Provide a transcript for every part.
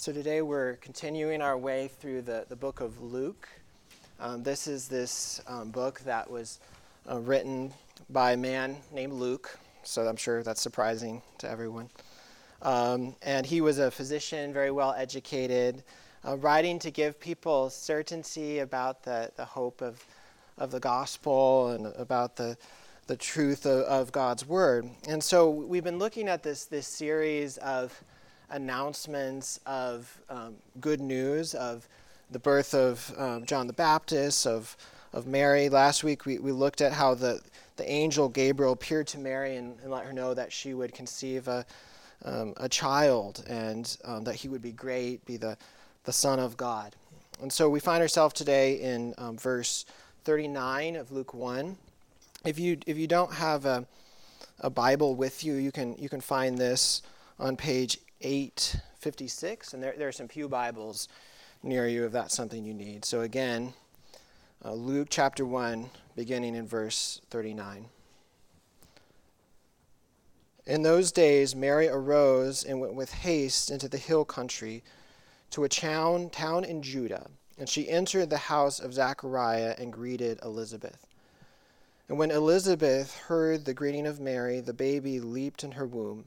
So today we're continuing our way through the, the book of Luke. Um, this is this um, book that was uh, written by a man named Luke, so I'm sure that's surprising to everyone. Um, and he was a physician, very well educated, uh, writing to give people certainty about the, the hope of, of the gospel and about the, the truth of, of God's word. And so we've been looking at this, this series of announcements of um, good news of the birth of um, John the Baptist, of, of Mary. Last week we, we looked at how the, the angel Gabriel appeared to Mary and, and let her know that she would conceive a, um, a child and um, that he would be great, be the, the Son of God. And so we find ourselves today in um, verse 39 of Luke 1. If you, if you don't have a, a Bible with you, you can, you can find this on page 856, and there, there are some Pew Bibles near you if that's something you need. So, again, uh, Luke chapter 1, beginning in verse 39. In those days, Mary arose and went with haste into the hill country to a town, town in Judah, and she entered the house of Zechariah and greeted Elizabeth. And when Elizabeth heard the greeting of Mary, the baby leaped in her womb.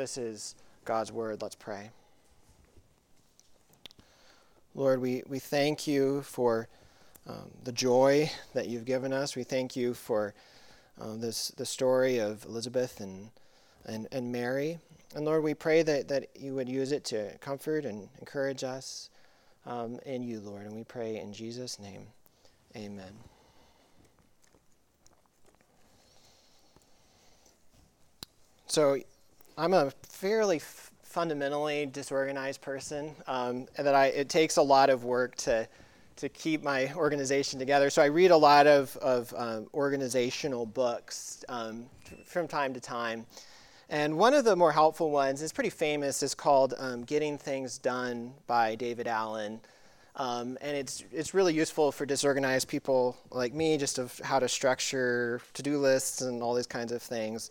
This is God's word. Let's pray. Lord, we, we thank you for um, the joy that you've given us. We thank you for um, this the story of Elizabeth and, and, and Mary. And Lord, we pray that, that you would use it to comfort and encourage us um, in you, Lord. And we pray in Jesus' name. Amen. So, I'm a fairly f- fundamentally disorganized person, um, and that I it takes a lot of work to to keep my organization together. So I read a lot of of um, organizational books um, from time to time, and one of the more helpful ones is pretty famous. is called um, "Getting Things Done" by David Allen. Um, and it's it's really useful for disorganized people like me, just of how to structure to-do lists and all these kinds of things.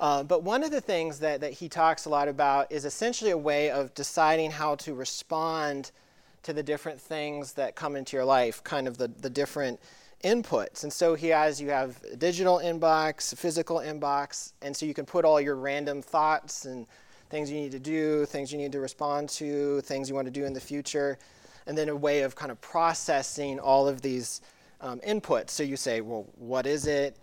Uh, but one of the things that, that he talks a lot about is essentially a way of deciding how to respond to the different things that come into your life, kind of the, the different inputs. And so he has you have a digital inbox, physical inbox, and so you can put all your random thoughts and things you need to do, things you need to respond to, things you want to do in the future, and then a way of kind of processing all of these um, inputs. So you say, well, what is it?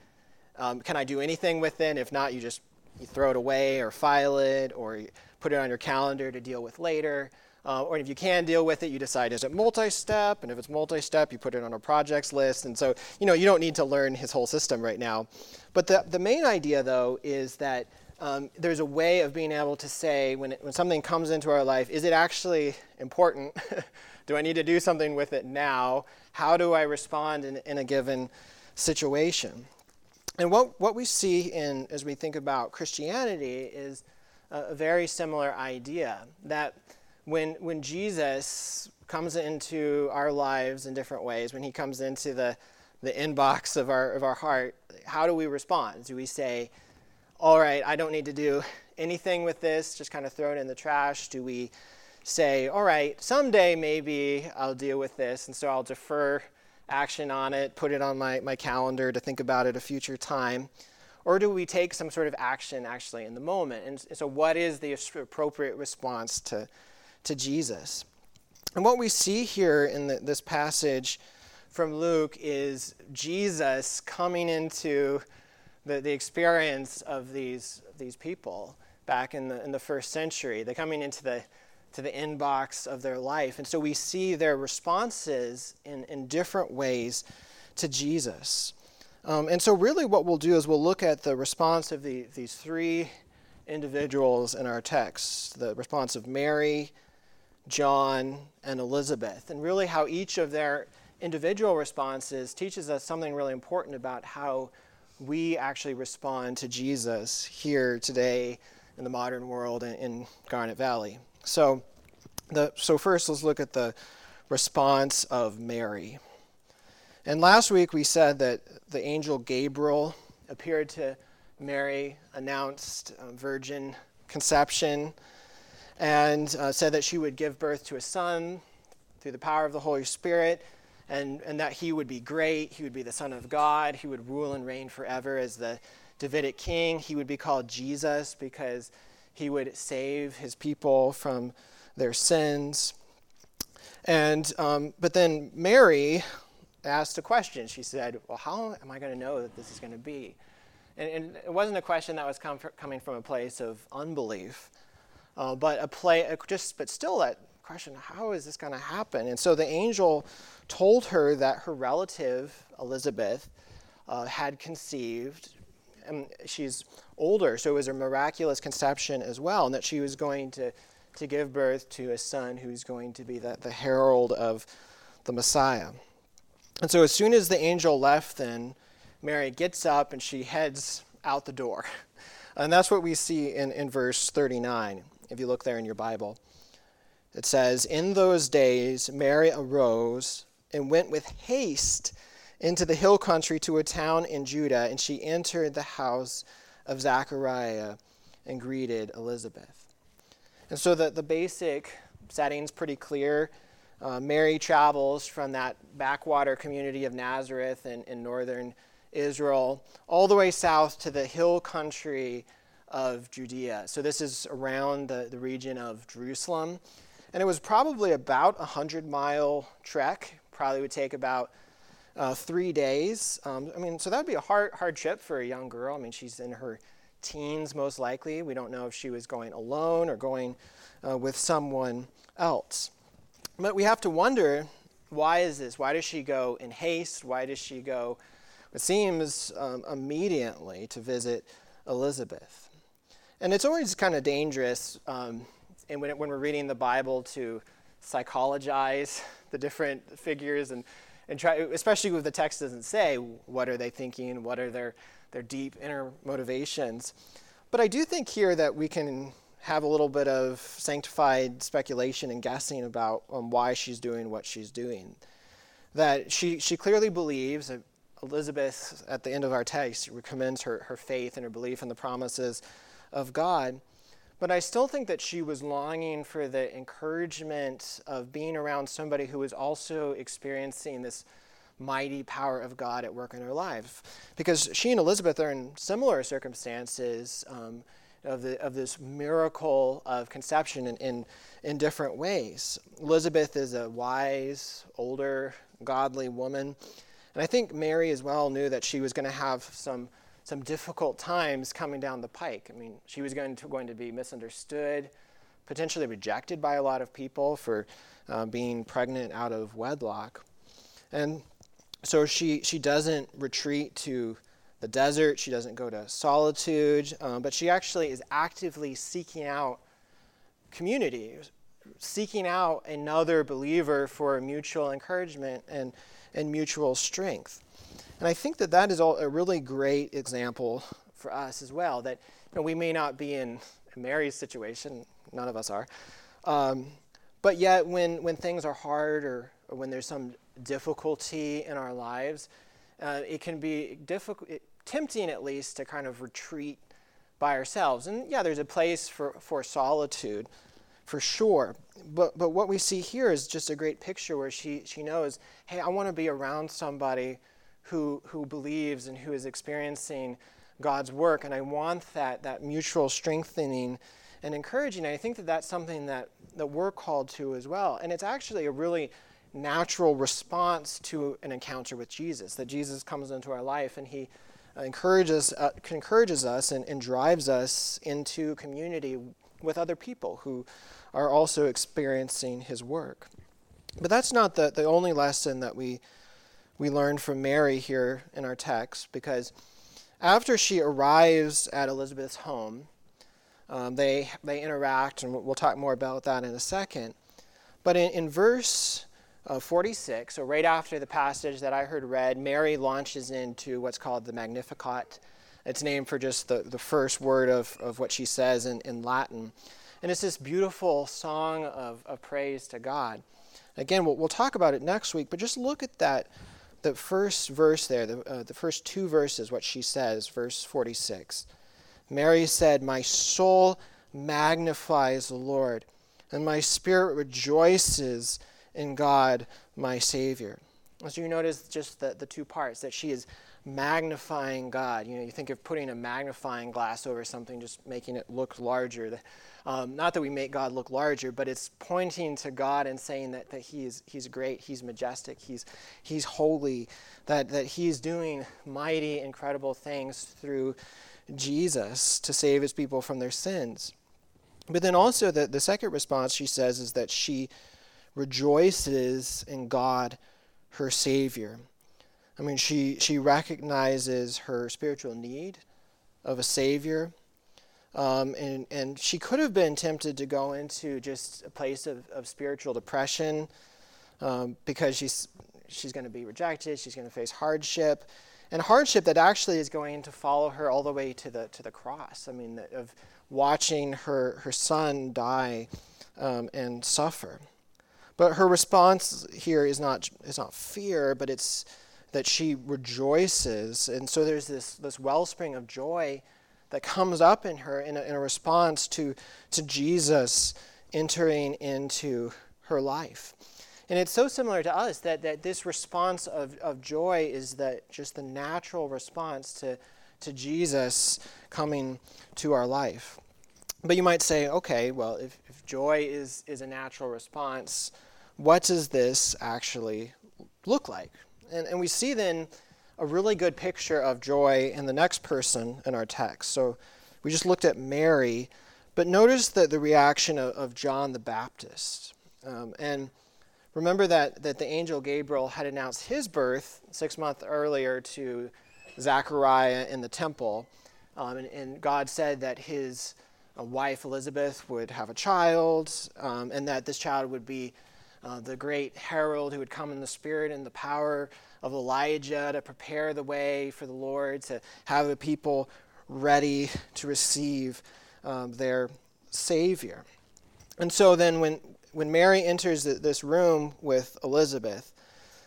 Um, can I do anything with it? If not, you just you throw it away or file it or put it on your calendar to deal with later. Uh, or if you can deal with it, you decide is it multi-step, and if it's multi-step, you put it on a projects list. And so, you know, you don't need to learn his whole system right now. But the, the main idea, though, is that um, there's a way of being able to say when, it, when something comes into our life, is it actually important? do I need to do something with it now? How do I respond in, in a given situation? And what, what we see in, as we think about Christianity is a, a very similar idea that when, when Jesus comes into our lives in different ways, when he comes into the, the inbox of our, of our heart, how do we respond? Do we say, all right, I don't need to do anything with this, just kind of throw it in the trash? Do we say, all right, someday maybe I'll deal with this, and so I'll defer action on it, put it on my, my calendar to think about it a future time? Or do we take some sort of action actually in the moment? And so, what is the appropriate response to, to Jesus? And what we see here in the, this passage from Luke is Jesus coming into the, the experience of these, these people back in the, in the first century. They're coming into the, to the inbox of their life. And so we see their responses in, in different ways to Jesus. Um, and so, really, what we'll do is we'll look at the response of the, these three individuals in our text the response of Mary, John, and Elizabeth, and really how each of their individual responses teaches us something really important about how we actually respond to Jesus here today in the modern world in, in Garnet Valley. So, the, so first, let's look at the response of Mary. And last week we said that the angel Gabriel appeared to Mary, announced uh, virgin conception, and uh, said that she would give birth to a son through the power of the Holy Spirit, and, and that he would be great. He would be the Son of God. He would rule and reign forever as the Davidic king. He would be called Jesus because he would save his people from their sins. And, um, but then Mary asked a question. She said, Well, how am I going to know that this is going to be? And, and, it wasn't a question that was com- coming from a place of unbelief, uh, but a play, just, but still that question, how is this going to happen? And so the angel told her that her relative, Elizabeth, uh, had conceived. And she's older, so it was a miraculous conception as well, and that she was going to, to give birth to a son who's going to be the, the herald of the Messiah. And so as soon as the angel left, then Mary gets up and she heads out the door. And that's what we see in, in verse 39, if you look there in your Bible. It says, In those days, Mary arose and went with haste into the hill country to a town in Judah, and she entered the house of Zechariah and greeted Elizabeth. And so the, the basic setting's pretty clear. Uh, Mary travels from that backwater community of Nazareth in, in northern Israel all the way south to the hill country of Judea. So this is around the, the region of Jerusalem. And it was probably about a 100 mile trek, probably would take about uh, three days. Um, I mean, so that would be a hard, hard trip for a young girl. I mean, she's in her teens most likely. We don't know if she was going alone or going uh, with someone else. But we have to wonder why is this? Why does she go in haste? Why does she go, it seems, um, immediately to visit Elizabeth? And it's always kind of dangerous um, and when, when we're reading the Bible to psychologize the different figures and, and try, especially if the text doesn't say what are they thinking, what are their, their deep inner motivations. But I do think here that we can have a little bit of sanctified speculation and guessing about um, why she's doing what she's doing. That she, she clearly believes, that Elizabeth, at the end of our text, recommends her, her faith and her belief in the promises of God. But I still think that she was longing for the encouragement of being around somebody who was also experiencing this mighty power of God at work in her life. Because she and Elizabeth are in similar circumstances um, of, the, of this miracle of conception in, in, in different ways. Elizabeth is a wise, older, godly woman. And I think Mary as well knew that she was going to have some some difficult times coming down the pike. I mean, she was going to, going to be misunderstood, potentially rejected by a lot of people for uh, being pregnant out of wedlock. And so she, she doesn't retreat to the desert, she doesn't go to solitude, um, but she actually is actively seeking out community, seeking out another believer for mutual encouragement and, and mutual strength. And I think that that is a really great example for us as well. That you know, we may not be in Mary's situation, none of us are, um, but yet when, when things are hard or, or when there's some difficulty in our lives, uh, it can be difficult, tempting at least to kind of retreat by ourselves. And yeah, there's a place for, for solitude, for sure. But, but what we see here is just a great picture where she, she knows, hey, I want to be around somebody who, who believes and who is experiencing God's work. And I want that, that mutual strengthening and encouraging. And I think that that's something that, that we're called to as well. And it's actually a really natural response to an encounter with Jesus, that Jesus comes into our life and he encourages, uh, encourages us and, and drives us into community with other people who are also experiencing his work. But that's not the, the only lesson that we we learn from Mary here in our text because after she arrives at Elizabeth's home, um, they, they interact, and we'll talk more about that in a second. But in, in verse uh, 46, so right after the passage that I heard read, Mary launches into what's called the Magnificat. It's named for just the, the first word of, of what she says in, in Latin. And it's this beautiful song of, of praise to God. Again, we'll, we'll talk about it next week, but just look at that the first verse there, the, uh, the first two verses, what she says, verse 46. Mary said, My soul magnifies the Lord, and my spirit rejoices in God, my Savior. So you notice just the, the two parts that she is magnifying God. You know, you think of putting a magnifying glass over something, just making it look larger. Um, not that we make God look larger, but it's pointing to God and saying that, that he is, He's great, He's majestic, He's, he's holy, that, that He's doing mighty, incredible things through Jesus to save His people from their sins. But then also, the, the second response she says is that she rejoices in God, her Savior. I mean, she, she recognizes her spiritual need of a Savior. Um, and, and she could have been tempted to go into just a place of, of spiritual depression um, because she's, she's going to be rejected, she's going to face hardship, and hardship that actually is going to follow her all the way to the, to the cross. I mean, of watching her, her son die um, and suffer. But her response here is not, is not fear, but it's that she rejoices. And so there's this, this wellspring of joy that comes up in her in a, in a response to, to Jesus entering into her life. And it's so similar to us that, that this response of, of joy is that just the natural response to, to Jesus coming to our life. But you might say, okay, well, if, if joy is, is a natural response, what does this actually look like? And, and we see then a really good picture of joy in the next person in our text. So we just looked at Mary, but notice that the reaction of, of John the Baptist. Um, and remember that, that the angel Gabriel had announced his birth six months earlier to Zechariah in the temple. Um, and, and, God said that his uh, wife Elizabeth would have a child, um, and that this child would be uh, the great herald who would come in the spirit and the power of Elijah to prepare the way for the Lord, to have the people ready to receive um, their Savior. And so then, when, when Mary enters this room with Elizabeth,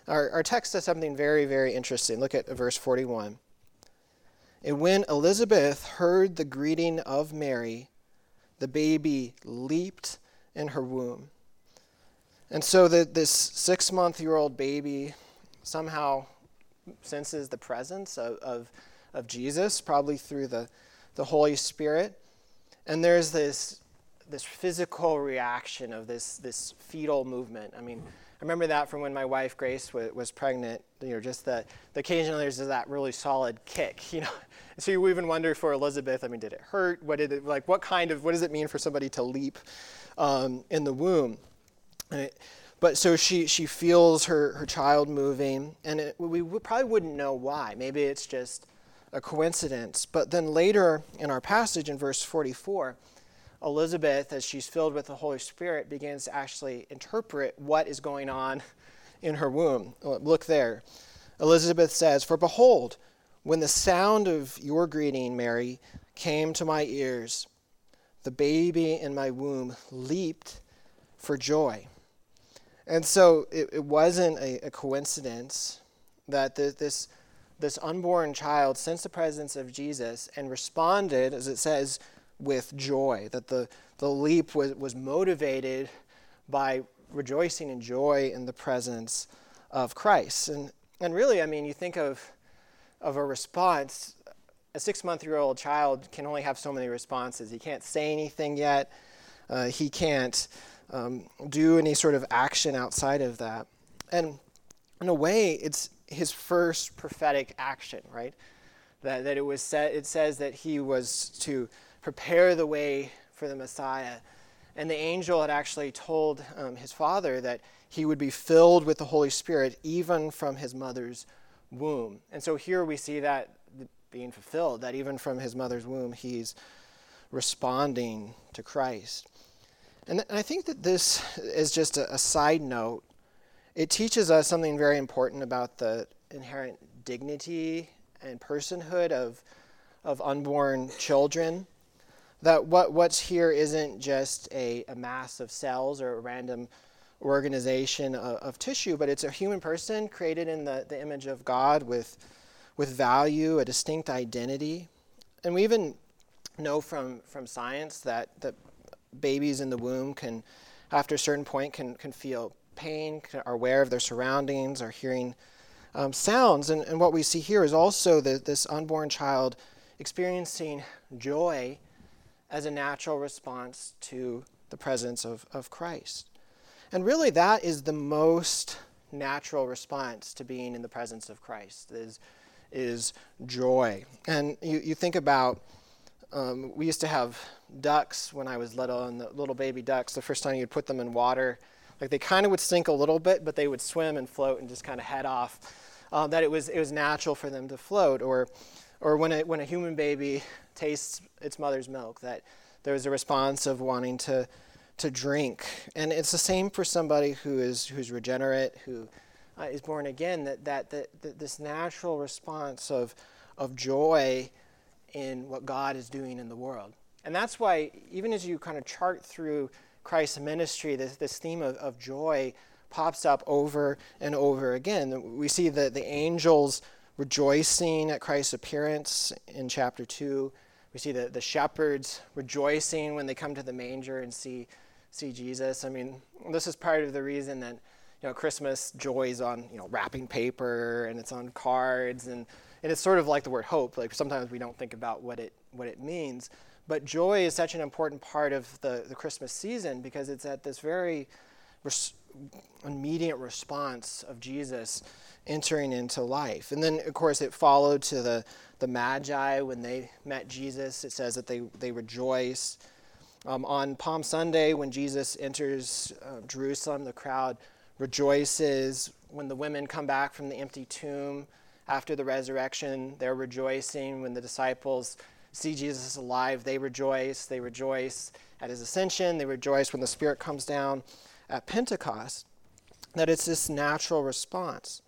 our, our text does something very, very interesting. Look at verse 41. And when Elizabeth heard the greeting of Mary, the baby leaped in her womb. And so the, this six month year old baby somehow senses the presence of, of, of, Jesus, probably through the, the Holy Spirit. And there's this, this physical reaction of this, this fetal movement. I mean, I remember that from when my wife Grace was, was pregnant. You know, just the, the occasionally there's that really solid kick. You know, so you even wonder for Elizabeth. I mean, did it hurt? What did it like? What kind of what does it mean for somebody to leap um, in the womb? But so she, she feels her, her child moving, and it, we, we probably wouldn't know why. Maybe it's just a coincidence. But then later in our passage in verse 44, Elizabeth, as she's filled with the Holy Spirit, begins to actually interpret what is going on in her womb. Look there. Elizabeth says, For behold, when the sound of your greeting, Mary, came to my ears, the baby in my womb leaped for joy. And so it, it wasn't a, a coincidence that the, this, this unborn child sensed the presence of Jesus and responded, as it says, with joy, that the, the leap was, was motivated by rejoicing and joy in the presence of Christ. And, and really, I mean, you think of, of a response, a six month year old child can only have so many responses. He can't say anything yet, uh, he can't um, do any sort of action outside of that. And in a way, it's his first prophetic action, right? That, that it was said, it says that he was to prepare the way for the Messiah. And the angel had actually told um, his father that he would be filled with the Holy Spirit even from his mother's womb. And so here we see that being fulfilled, that even from his mother's womb, he's responding to Christ. And I think that this is just a, a side note. It teaches us something very important about the inherent dignity and personhood of, of unborn children. That what, what's here isn't just a, a mass of cells or a random organization of, of, tissue, but it's a human person created in the, the image of God with, with value, a distinct identity. And we even know from, from science that, that babies in the womb can, after a certain point, can, can feel pain, are aware of their surroundings, are hearing um, sounds. And, and what we see here is also the, this unborn child experiencing joy as a natural response to the presence of, of Christ. And really, that is the most natural response to being in the presence of Christ is, is joy. And you, you think about, um, we used to have ducks when I was little, and the little baby ducks, the first time you'd put them in water, like they kind of would sink a little bit, but they would swim and float and just kind of head off. Um, that it was, it was natural for them to float. Or, or when, a, when a human baby tastes its mother's milk, that there was a response of wanting to to drink. And it's the same for somebody who is who's regenerate, who uh, is born again. That, that that that this natural response of of joy in what God is doing in the world. And that's why even as you kind of chart through Christ's ministry, this this theme of, of joy pops up over and over again. We see the, the angels rejoicing at Christ's appearance in chapter 2. We see the, the shepherds rejoicing when they come to the manger and see see Jesus. I mean, this is part of the reason that you know Christmas joys on you know wrapping paper and it's on cards and and it's sort of like the word hope. Like sometimes we don't think about what it what it means, but joy is such an important part of the the Christmas season because it's at this very res- immediate response of Jesus entering into life. And then of course it followed to the the Magi when they met Jesus. It says that they they rejoice. Um, on Palm Sunday, when Jesus enters uh, Jerusalem, the crowd rejoices. When the women come back from the empty tomb after the resurrection, they're rejoicing. When the disciples see Jesus alive, they rejoice. They rejoice at his ascension, they rejoice when the Spirit comes down at Pentecost. That it's this natural response.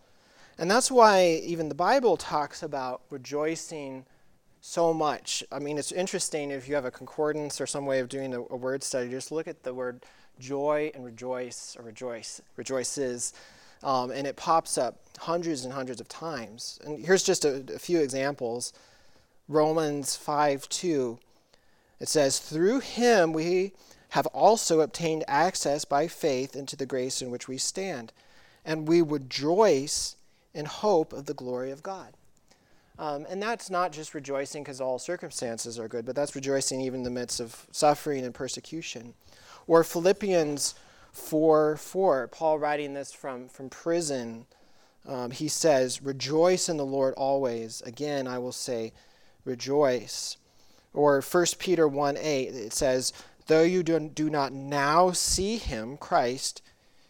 And that's why even the Bible talks about rejoicing so much. I mean, it's interesting if you have a concordance or some way of doing a, a word study, just look at the word joy and rejoice or rejoice, rejoices, um, and it pops up hundreds and hundreds of times. And here's just a, a few examples Romans 5 2. It says, Through him we have also obtained access by faith into the grace in which we stand, and we rejoice in hope of the glory of God. Um, and that's not just rejoicing because all circumstances are good, but that's rejoicing even in the midst of suffering and persecution. Or Philippians 4 4, Paul writing this from, from prison, um, he says, Rejoice in the Lord always. Again, I will say, rejoice. Or 1 Peter 1 8, it says, Though you do, do not now see him, Christ,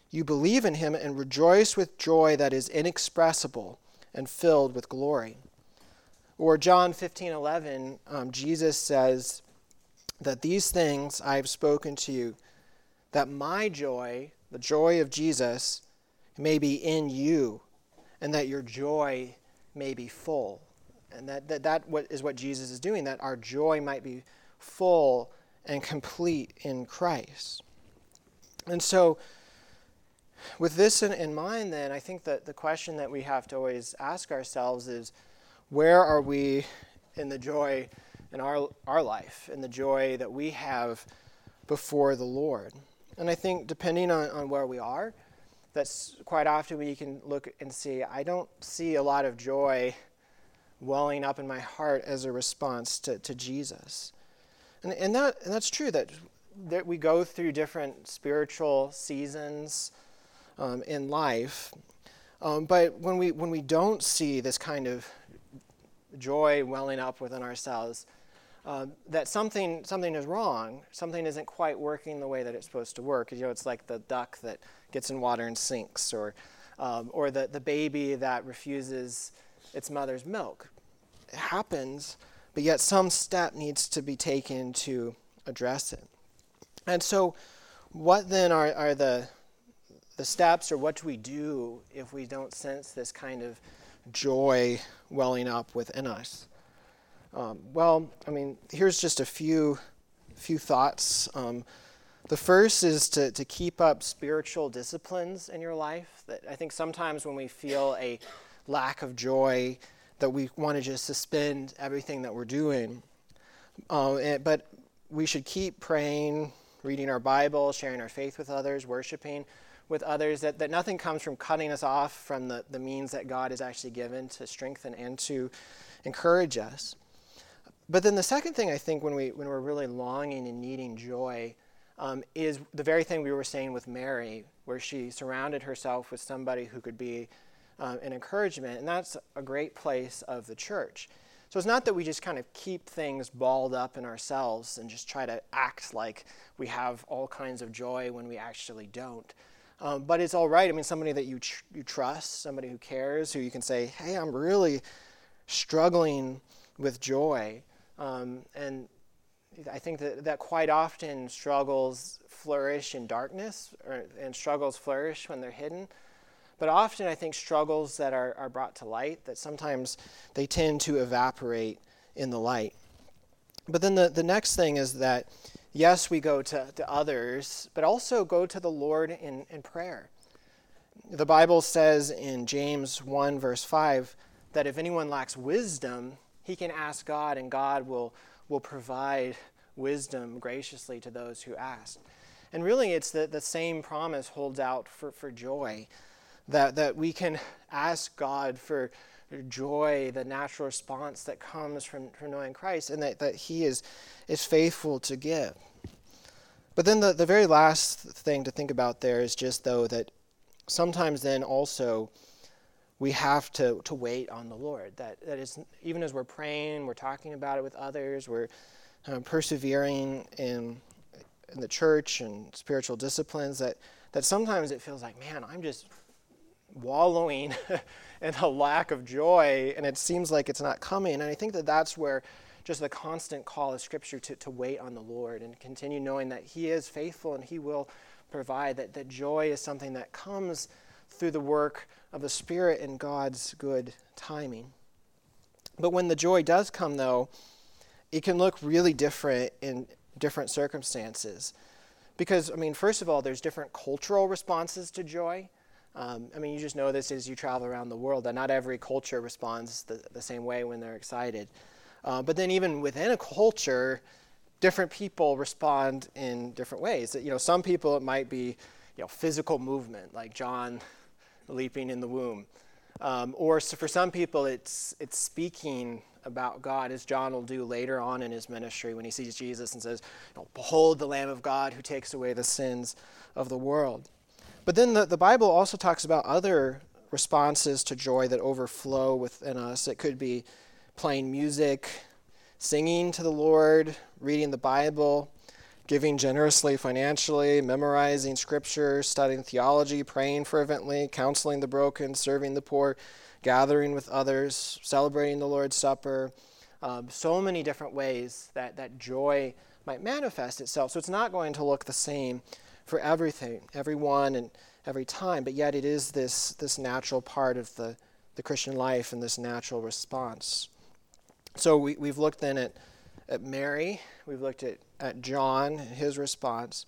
you believe in him and rejoice with joy that is inexpressible and filled with glory. Or John 15 11, um, Jesus says that these things I have spoken to you, that my joy, the joy of Jesus, may be in you, and that your joy may be full. And that, that, that what is what Jesus is doing, that our joy might be full and complete in Christ. And so, with this in, in mind, then, I think that the question that we have to always ask ourselves is where are we in the joy in our, our life, in the joy that we have before the Lord? And I think depending on, on where we are, that's quite often we can look and see, I don't see a lot of joy welling up in my heart as a response to, to Jesus. And, and, that, and that's true that, that we go through different spiritual seasons um, in life. Um, but when we, when we don't see this kind of joy welling up within ourselves uh, that something something is wrong, something isn't quite working the way that it's supposed to work. You know, it's like the duck that gets in water and sinks, or um, or the the baby that refuses its mother's milk. It happens, but yet some step needs to be taken to address it. And so, what then are, are the, the steps, or what do we do if we don't sense this kind of joy welling up within us? Um, well, I mean, here's just a few few thoughts. Um, the first is to, to keep up spiritual disciplines in your life. That I think sometimes when we feel a lack of joy, that we want to just suspend everything that we're doing. Uh, and, but we should keep praying, reading our Bible, sharing our faith with others, worshiping with others, that, that nothing comes from cutting us off from the, the means that God has actually given to strengthen and to encourage us. But then the second thing I think when, we, when we're really longing and needing joy um, is the very thing we were saying with Mary, where she surrounded herself with somebody who could be um, an encouragement. And that's a great place of the church. So it's not that we just kind of keep things balled up in ourselves and just try to act like we have all kinds of joy when we actually don't. Um, but it's all right. I mean, somebody that you, tr- you trust, somebody who cares, who you can say, hey, I'm really struggling with joy. Um, and I think that, that quite often struggles flourish in darkness, or, and struggles flourish when they're hidden. But often I think struggles that are, are brought to light, that sometimes they tend to evaporate in the light. But then the, the next thing is that, yes, we go to, to others, but also go to the Lord in, in prayer. The Bible says in James 1, verse 5, that if anyone lacks wisdom, he can ask God, and God will, will provide wisdom graciously to those who ask. And really, it's the, the same promise holds out for, for joy that, that we can ask God for joy, the natural response that comes from, from knowing Christ, and that, that He is, is faithful to give. But then the, the very last thing to think about there is just, though, that sometimes then also we have to, to wait on the Lord. That, that is, even as we're praying, we're talking about it with others, we're um, persevering in, in the church and spiritual disciplines, that, that sometimes it feels like, man, I'm just wallowing in a lack of joy, and it seems like it's not coming. And I think that that's where just the constant call of Scripture to, to wait on the Lord and continue knowing that He is faithful and He will provide, that, that joy is something that comes through the work of the Spirit in God's good timing. But when the joy does come, though, it can look really different in different circumstances. Because, I mean, first of all, there's different cultural responses to joy. Um, I mean, you just know this as you travel around the world, that not every culture responds the, the same way when they're excited. Uh, but then, even within a culture, different people respond in different ways. You know, some people it might be, you know, physical movement, like John leaping in the womb. Um, or so for some people, it's, it's speaking about God, as John will do later on in his ministry when he sees Jesus and says, Behold the Lamb of God who takes away the sins of the world. But then the, the Bible also talks about other responses to joy that overflow within us. It could be playing music, singing to the Lord, reading the Bible, giving generously financially, memorizing scripture, studying theology, praying fervently, counseling the broken, serving the poor, gathering with others, celebrating the Lord's Supper. Um, so many different ways that, that joy might manifest itself. So it's not going to look the same for everything, everyone, and every time, but yet it is this, this natural part of the, the Christian life and this natural response. So we, we've looked then at at Mary, we've looked at, at John, his response.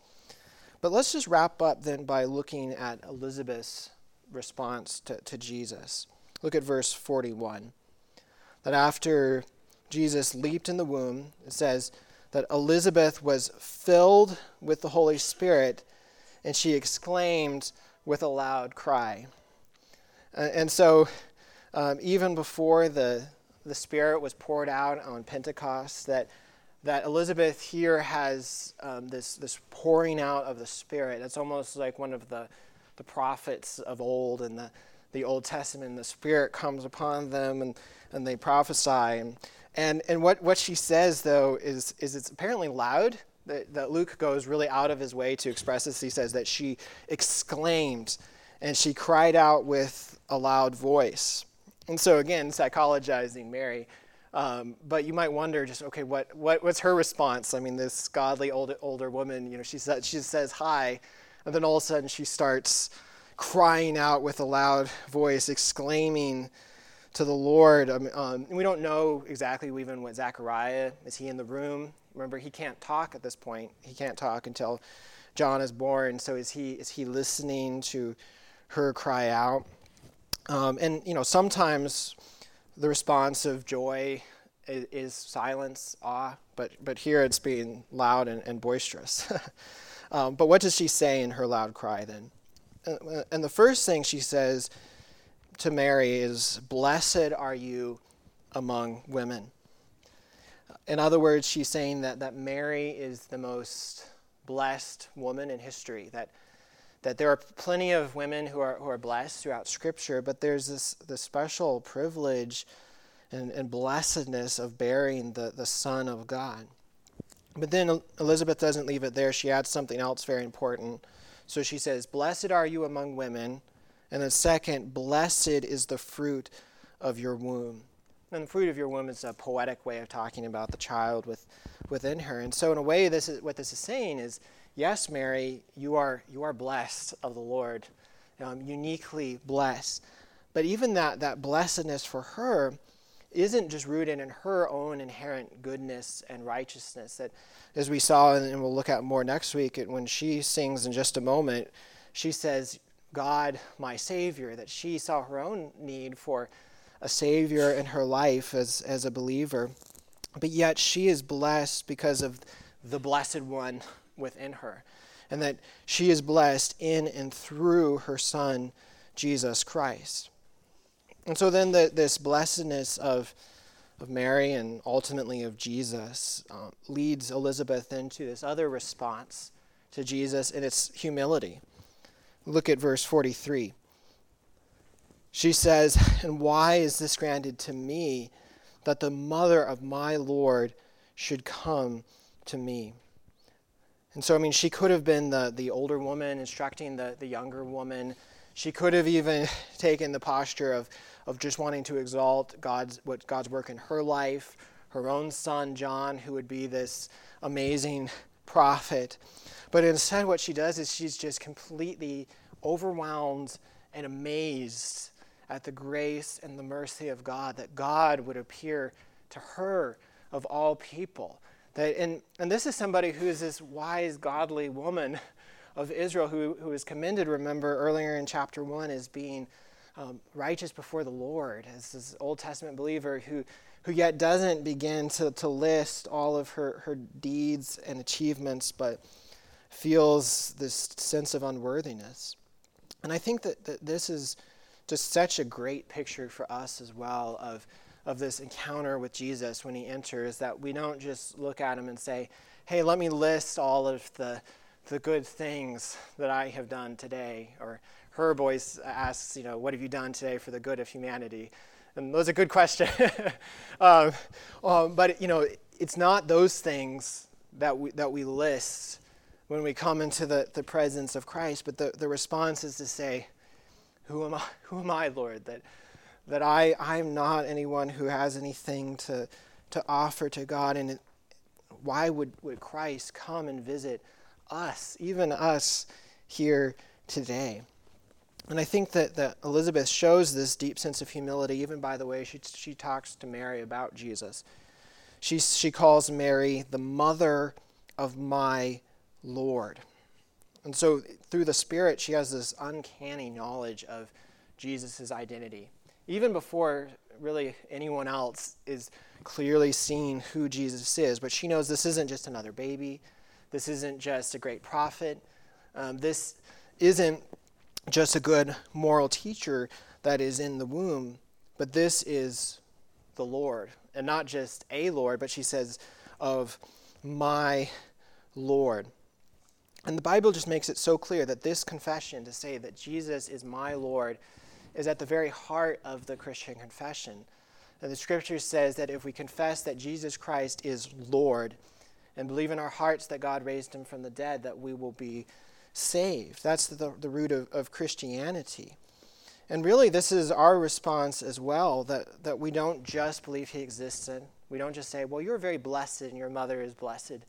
But let's just wrap up then by looking at Elizabeth's response to, to Jesus. Look at verse 41. That after Jesus leaped in the womb, it says that Elizabeth was filled with the Holy Spirit and she exclaimed with a loud cry. And so, um, even before the, the Spirit was poured out on Pentecost, that, that Elizabeth here has um, this, this pouring out of the Spirit. It's almost like one of the, the prophets of old in the, the Old Testament. The Spirit comes upon them and, and they prophesy. And, and, what, what she says, though, is, is it's apparently loud. That, that Luke goes really out of his way to express this. He says that she exclaimed and she cried out with a loud voice. And so, again, psychologizing Mary, Um, but you might wonder, just okay, what, what what's her response? I mean, this godly old, older woman, you know, she says she says hi, and then all of a sudden she starts crying out with a loud voice, exclaiming to the Lord. Um, um, we don't know exactly even what Zechariah is. He in the room? Remember, he can't talk at this point. He can't talk until John is born. So is he is he listening to her cry out? Um, and you know, sometimes the response of joy is, is silence, awe, but, but here it's being loud and, and boisterous. um, but what does she say in her loud cry then? Uh, and the first thing she says to Mary is, Blessed are you among women. In other words, she's saying that, that Mary is the most blessed woman in history, that that there are plenty of women who are, who are blessed throughout Scripture, but there's this, this special privilege and, and blessedness of bearing the, the Son of God. But then Elizabeth doesn't leave it there. She adds something else very important. So she says, Blessed are you among women. And then, second, blessed is the fruit of your womb. And the fruit of your womb is a poetic way of talking about the child with, within her. And so, in a way, this is, what this is saying is yes, Mary, you are, you are blessed of the Lord, um, uniquely blessed. But even that, that blessedness for her isn't just rooted in her own inherent goodness and righteousness. That, as we saw, and we'll look at more next week, when she sings in just a moment, she says, God, my Savior, that she saw her own need for a Savior in her life as, as a believer. But yet she is blessed because of the Blessed One within her, and that she is blessed in and through her Son, Jesus Christ. And so then the, this blessedness of, of Mary and ultimately of Jesus um, leads Elizabeth into this other response to Jesus, and it's humility. Look at verse 43. She says, And why is this granted to me that the mother of my Lord should come to me? And so, I mean, she could have been the, the older woman instructing the, the younger woman. She could have even taken the posture of, of just wanting to exalt God's, what God's work in her life, her own son, John, who would be this amazing prophet. But instead, what she does is she's just completely overwhelmed and amazed at the grace and the mercy of God, that God would appear to her of all people that, and, and this is somebody who is this wise, godly woman of Israel who, who is commended, remember, earlier in chapter 1 as being um, righteous before the Lord, as this Old Testament believer who, who yet doesn't begin to, to list all of her, her deeds and achievements, but feels this sense of unworthiness. And I think that, that this is just such a great picture for us as well of of this encounter with Jesus when he enters that we don't just look at him and say, hey, let me list all of the, the good things that I have done today. Or her voice asks, you know, what have you done today for the good of humanity? And those are good questions. um, um, but, you know, it's not those things that we, that we list when we come into the, the presence of Christ, but the, the response is to say, who am I, who am I Lord, that that I, I'm not anyone who has anything to, to offer to God. And why would, would Christ come and visit us, even us here today? And I think that, that Elizabeth shows this deep sense of humility, even by the way she, she talks to Mary about Jesus. She, she calls Mary the mother of my Lord. And so, through the Spirit, she has this uncanny knowledge of Jesus' identity even before really anyone else is clearly seeing who Jesus is. But she knows this isn't just another baby, this isn't just a great prophet, um, this isn't just a good moral teacher that is in the womb, but this is the Lord. And not just a Lord, but she says, of my Lord. And the Bible just makes it so clear that this confession to say that Jesus is my Lord is at the very heart of the Christian confession. And the scripture says that if we confess that Jesus Christ is Lord and believe in our hearts that God raised him from the dead, that we will be saved. That's the, the root of, of Christianity. And really, this is our response as well that, that we don't just believe He existed. We don't just say, Well, you're very blessed and your mother is blessed.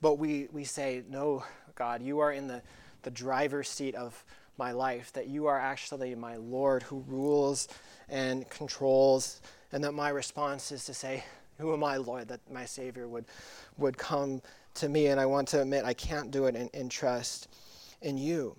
But we, we say, No, God, you are in the, the driver's seat of my life, that you are actually my Lord who rules and controls, and that my response is to say, Who am I, Lord, that my Savior would, would come to me? And I want to admit I can't do it and trust in you.